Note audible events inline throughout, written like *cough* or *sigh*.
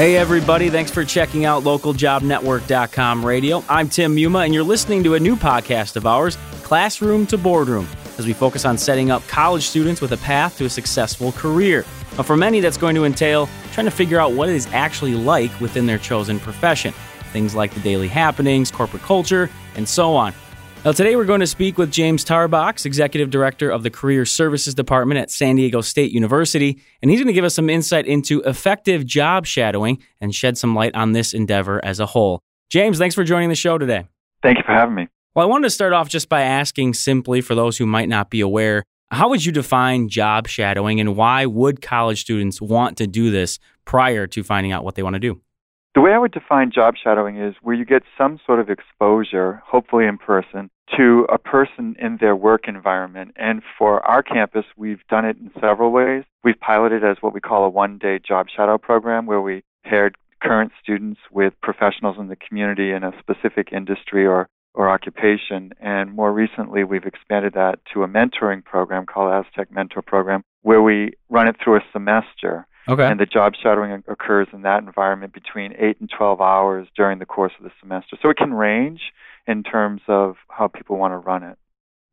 Hey, everybody. Thanks for checking out localjobnetwork.com radio. I'm Tim Muma, and you're listening to a new podcast of ours, Classroom to Boardroom, as we focus on setting up college students with a path to a successful career. Now, for many, that's going to entail trying to figure out what it is actually like within their chosen profession. Things like the daily happenings, corporate culture, and so on. Now, today we're going to speak with James Tarbox, Executive Director of the Career Services Department at San Diego State University, and he's going to give us some insight into effective job shadowing and shed some light on this endeavor as a whole. James, thanks for joining the show today. Thank you for having me. Well, I wanted to start off just by asking simply for those who might not be aware, how would you define job shadowing and why would college students want to do this prior to finding out what they want to do? The way I would define job shadowing is where you get some sort of exposure, hopefully in person, to a person in their work environment. And for our campus, we've done it in several ways. We've piloted as what we call a one day job shadow program where we paired current students with professionals in the community in a specific industry or, or occupation. And more recently, we've expanded that to a mentoring program called Aztec Mentor Program, where we run it through a semester. Okay. And the job shadowing occurs in that environment between 8 and 12 hours during the course of the semester. So it can range in terms of how people want to run it.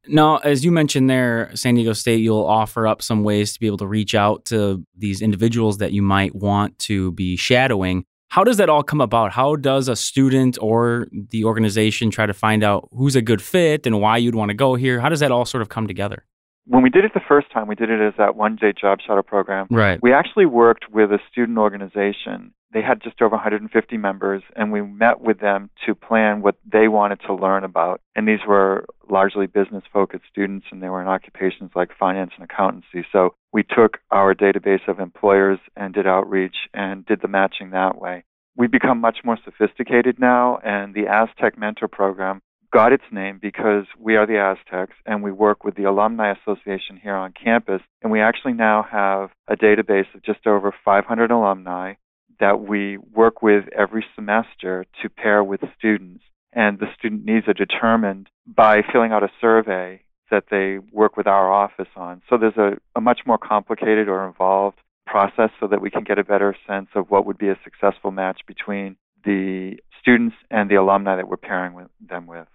Now, as you mentioned there, San Diego State, you'll offer up some ways to be able to reach out to these individuals that you might want to be shadowing. How does that all come about? How does a student or the organization try to find out who's a good fit and why you'd want to go here? How does that all sort of come together? When we did it the first time, we did it as that one day job shadow program. Right. We actually worked with a student organization. They had just over 150 members, and we met with them to plan what they wanted to learn about. And these were largely business focused students, and they were in occupations like finance and accountancy. So we took our database of employers and did outreach and did the matching that way. We've become much more sophisticated now, and the Aztec Mentor Program got its name because we are the Aztecs and we work with the Alumni Association here on campus. And we actually now have a database of just over 500 alumni that we work with every semester to pair with students. And the student needs are determined by filling out a survey that they work with our office on. So there's a, a much more complicated or involved process so that we can get a better sense of what would be a successful match between the students and the alumni that we're pairing with them with.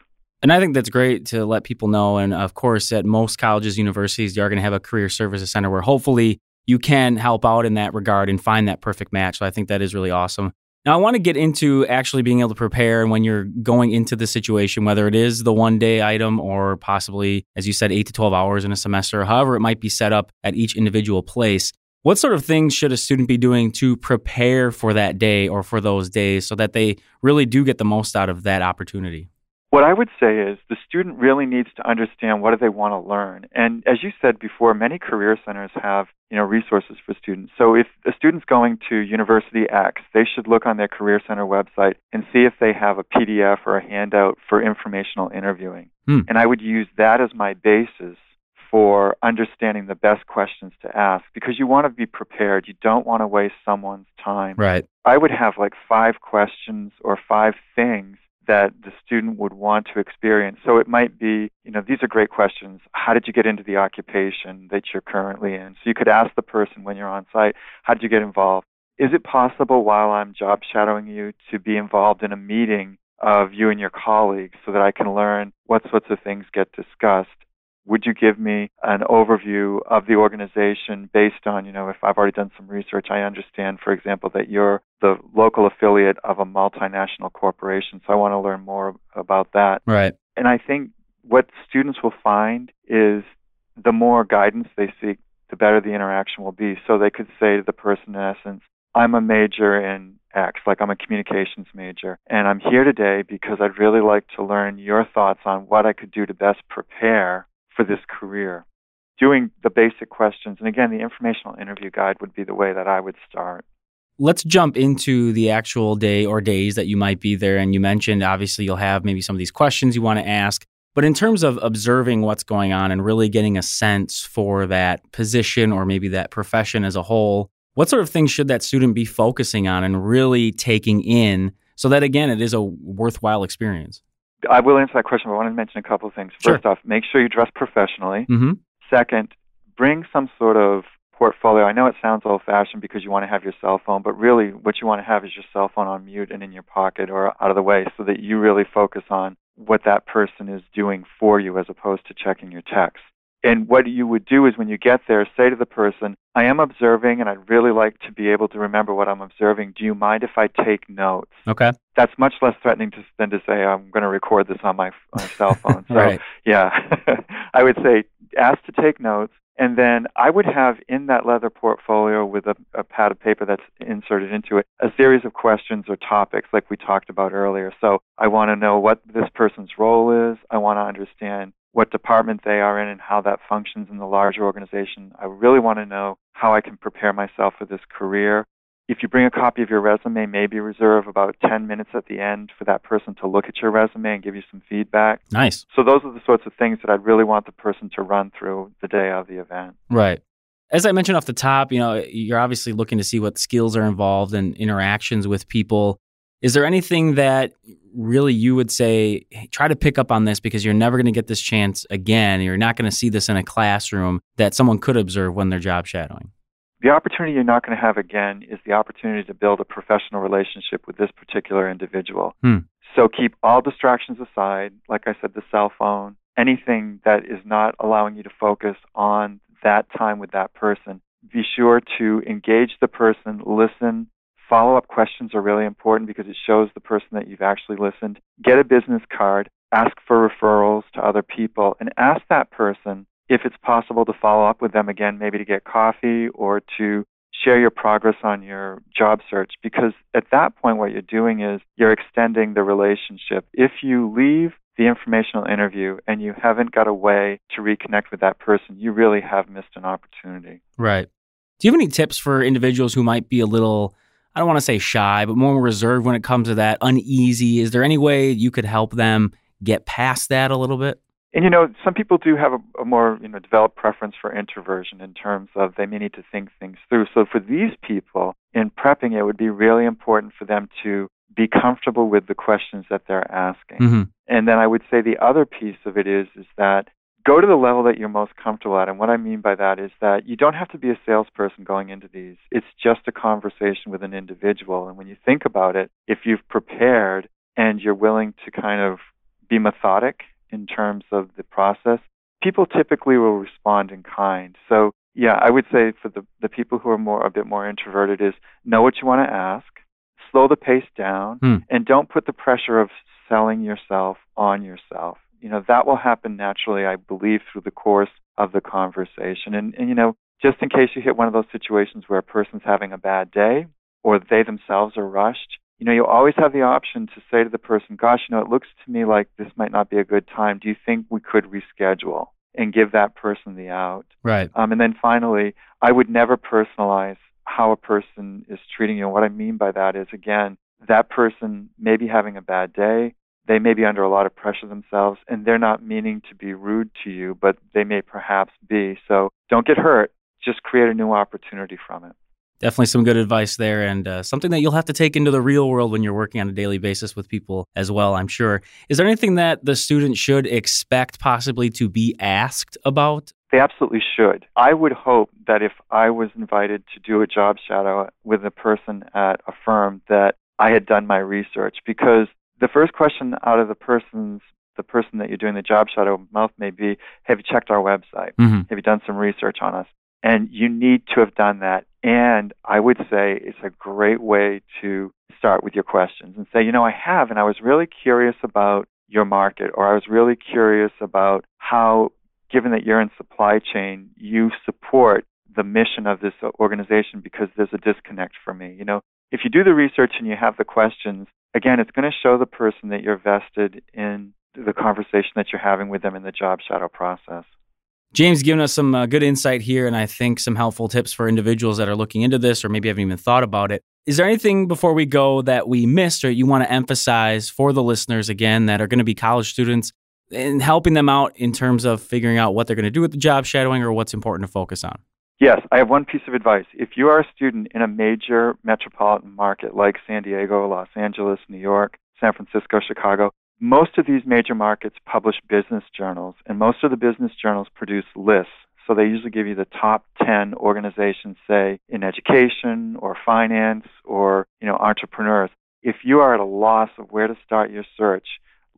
And I think that's great to let people know. And of course, at most colleges, universities, you are going to have a career services center where hopefully you can help out in that regard and find that perfect match. So I think that is really awesome. Now, I want to get into actually being able to prepare and when you're going into the situation, whether it is the one day item or possibly, as you said, eight to 12 hours in a semester, however it might be set up at each individual place. What sort of things should a student be doing to prepare for that day or for those days so that they really do get the most out of that opportunity? What I would say is the student really needs to understand what do they want to learn. And as you said before, many career centers have, you know, resources for students. So if a student's going to University X, they should look on their career center website and see if they have a PDF or a handout for informational interviewing. Hmm. And I would use that as my basis for understanding the best questions to ask because you want to be prepared. You don't want to waste someone's time. Right. I would have like five questions or five things that the student would want to experience. So it might be, you know, these are great questions. How did you get into the occupation that you're currently in? So you could ask the person when you're on site, how did you get involved? Is it possible while I'm job shadowing you to be involved in a meeting of you and your colleagues so that I can learn what sorts of things get discussed? Would you give me an overview of the organization based on, you know, if I've already done some research, I understand, for example, that you're the local affiliate of a multinational corporation, so I want to learn more about that. Right. And I think what students will find is the more guidance they seek, the better the interaction will be. So they could say to the person, in essence, I'm a major in X, like I'm a communications major, and I'm here today because I'd really like to learn your thoughts on what I could do to best prepare for this career. Doing the basic questions, and again, the informational interview guide would be the way that I would start. Let's jump into the actual day or days that you might be there. And you mentioned obviously you'll have maybe some of these questions you want to ask. But in terms of observing what's going on and really getting a sense for that position or maybe that profession as a whole, what sort of things should that student be focusing on and really taking in so that, again, it is a worthwhile experience? I will answer that question, but I want to mention a couple of things. Sure. First off, make sure you dress professionally. Mm-hmm. Second, bring some sort of portfolio, I know it sounds old fashioned because you want to have your cell phone, but really what you want to have is your cell phone on mute and in your pocket or out of the way so that you really focus on what that person is doing for you as opposed to checking your text. And what you would do is when you get there, say to the person, I am observing and I'd really like to be able to remember what I'm observing. Do you mind if I take notes? Okay. That's much less threatening to, than to say, I'm going to record this on my, my cell phone. *laughs* So, right. yeah, *laughs* I would say ask to take notes. And then I would have in that leather portfolio with a, a pad of paper that's inserted into it a series of questions or topics like we talked about earlier. So I want to know what this person's role is. I want to understand what department they are in and how that functions in the larger organization. I really want to know how I can prepare myself for this career. If you bring a copy of your resume, maybe reserve about 10 minutes at the end for that person to look at your resume and give you some feedback. Nice. So, those are the sorts of things that I'd really want the person to run through the day of the event. Right. As I mentioned off the top, you know, you're obviously looking to see what skills are involved and interactions with people. Is there anything that really you would say hey, try to pick up on this because you're never going to get this chance again? You're not going to see this in a classroom that someone could observe when they're job shadowing. The opportunity you're not going to have again is the opportunity to build a professional relationship with this particular individual. Hmm. So keep all distractions aside, like I said, the cell phone, anything that is not allowing you to focus on that time with that person. Be sure to engage the person, listen, Follow up questions are really important because it shows the person that you've actually listened. Get a business card, ask for referrals to other people, and ask that person if it's possible to follow up with them again, maybe to get coffee or to share your progress on your job search. Because at that point, what you're doing is you're extending the relationship. If you leave the informational interview and you haven't got a way to reconnect with that person, you really have missed an opportunity. Right. Do you have any tips for individuals who might be a little I don't want to say shy, but more reserved when it comes to that, uneasy. Is there any way you could help them get past that a little bit? And you know, some people do have a, a, more you know developed preference for introversion in terms of they may need to think things through. So for these people, in prepping, it would be really important for them to be comfortable with the questions that they're asking. Mm-hmm. And then I would say the other piece of it is is that go to the level that you're most comfortable at. And what I mean by that is that you don't have to be a salesperson going into these. It's just a conversation with an individual. And when you think about it, if you've prepared and you're willing to kind of be methodic in terms of the process, people typically will respond in kind. So yeah, I would say for the, the people who are more a bit more introverted is know what you want to ask, slow the pace down, hmm. and don't put the pressure of selling yourself on yourself you know, that will happen naturally, I believe, through the course of the conversation. And, and, you know, just in case you hit one of those situations where a person's having a bad day or they themselves are rushed, you know, you always have the option to say to the person, gosh, you know, it looks to me like this might not be a good time. Do you think we could reschedule and give that person the out? Right. Um, and then finally, I would never personalize how a person is treating you. And what I mean by that is, again, that person may be having a bad day they may be under a lot of pressure themselves and they're not meaning to be rude to you, but they may perhaps be. So don't get hurt. Just create a new opportunity from it. Definitely some good advice there, and uh, something that you'll have to take into the real world when you're working on a daily basis with people as well, I'm sure. Is there anything that the student should expect possibly to be asked about? They absolutely should. I would hope that if I was invited to do a job shadow with a person at a firm, that I had done my research because the first question out of the person's the person that you're doing the job shadow mouth may be, have you checked our website? Mm-hmm. Have you done some research on us? And you need to have done that. And I would say it's a great way to start with your questions and say, you know, I have, and I was really curious about your market, or I was really curious about how, given that you're in supply chain, you support the mission of this organization because there's a disconnect for me. You know, if you do the research and you have the questions, again, it's going to show the person that you're vested in the conversation that you're having with them in the job shadow process. James given us some uh, good insight here, and I think some helpful tips for individuals that are looking into this or maybe haven't even thought about it. Is there anything before we go that we missed or you want to emphasize for the listeners again that are going to be college students in helping them out in terms of figuring out what they're going to do with the job shadowing or what's important to focus on? Yes, I have one piece of advice. If you are a student in a major metropolitan market like San Diego, Los Angeles, New York, San Francisco, Chicago, most of these major markets publish business journals, and most of the business journals produce lists. So they usually give you the top 10 organizations, say in education or finance or, you know, entrepreneurs. If you are at a loss of where to start your search,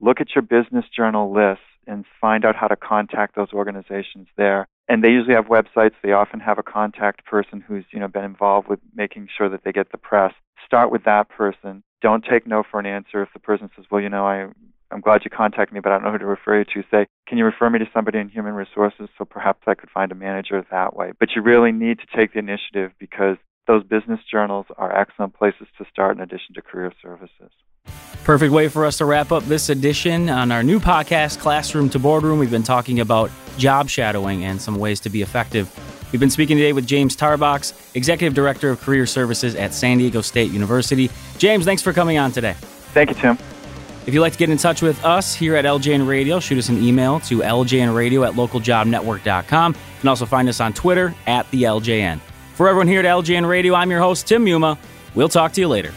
look at your business journal lists and find out how to contact those organizations there. And they usually have websites. They often have a contact person who's, you know, been involved with making sure that they get the press. Start with that person. Don't take no for an answer if the person says, "Well, you know, I I'm glad you contacted me, but I don't know who to refer you to. Say, can you refer me to somebody in human resources so perhaps I could find a manager that way? But you really need to take the initiative because those business journals are excellent places to start in addition to career services. Perfect way for us to wrap up this edition on our new podcast, Classroom to Boardroom. We've been talking about job shadowing and some ways to be effective. We've been speaking today with James Tarbox, Executive Director of Career Services at San Diego State University. James, thanks for coming on today. Thank you, Tim. If you'd like to get in touch with us here at LJN Radio, shoot us an email to ljnradio at localjobnetwork.com. You can also find us on Twitter at the LJN. For everyone here at LJN Radio, I'm your host, Tim Muma. We'll talk to you later.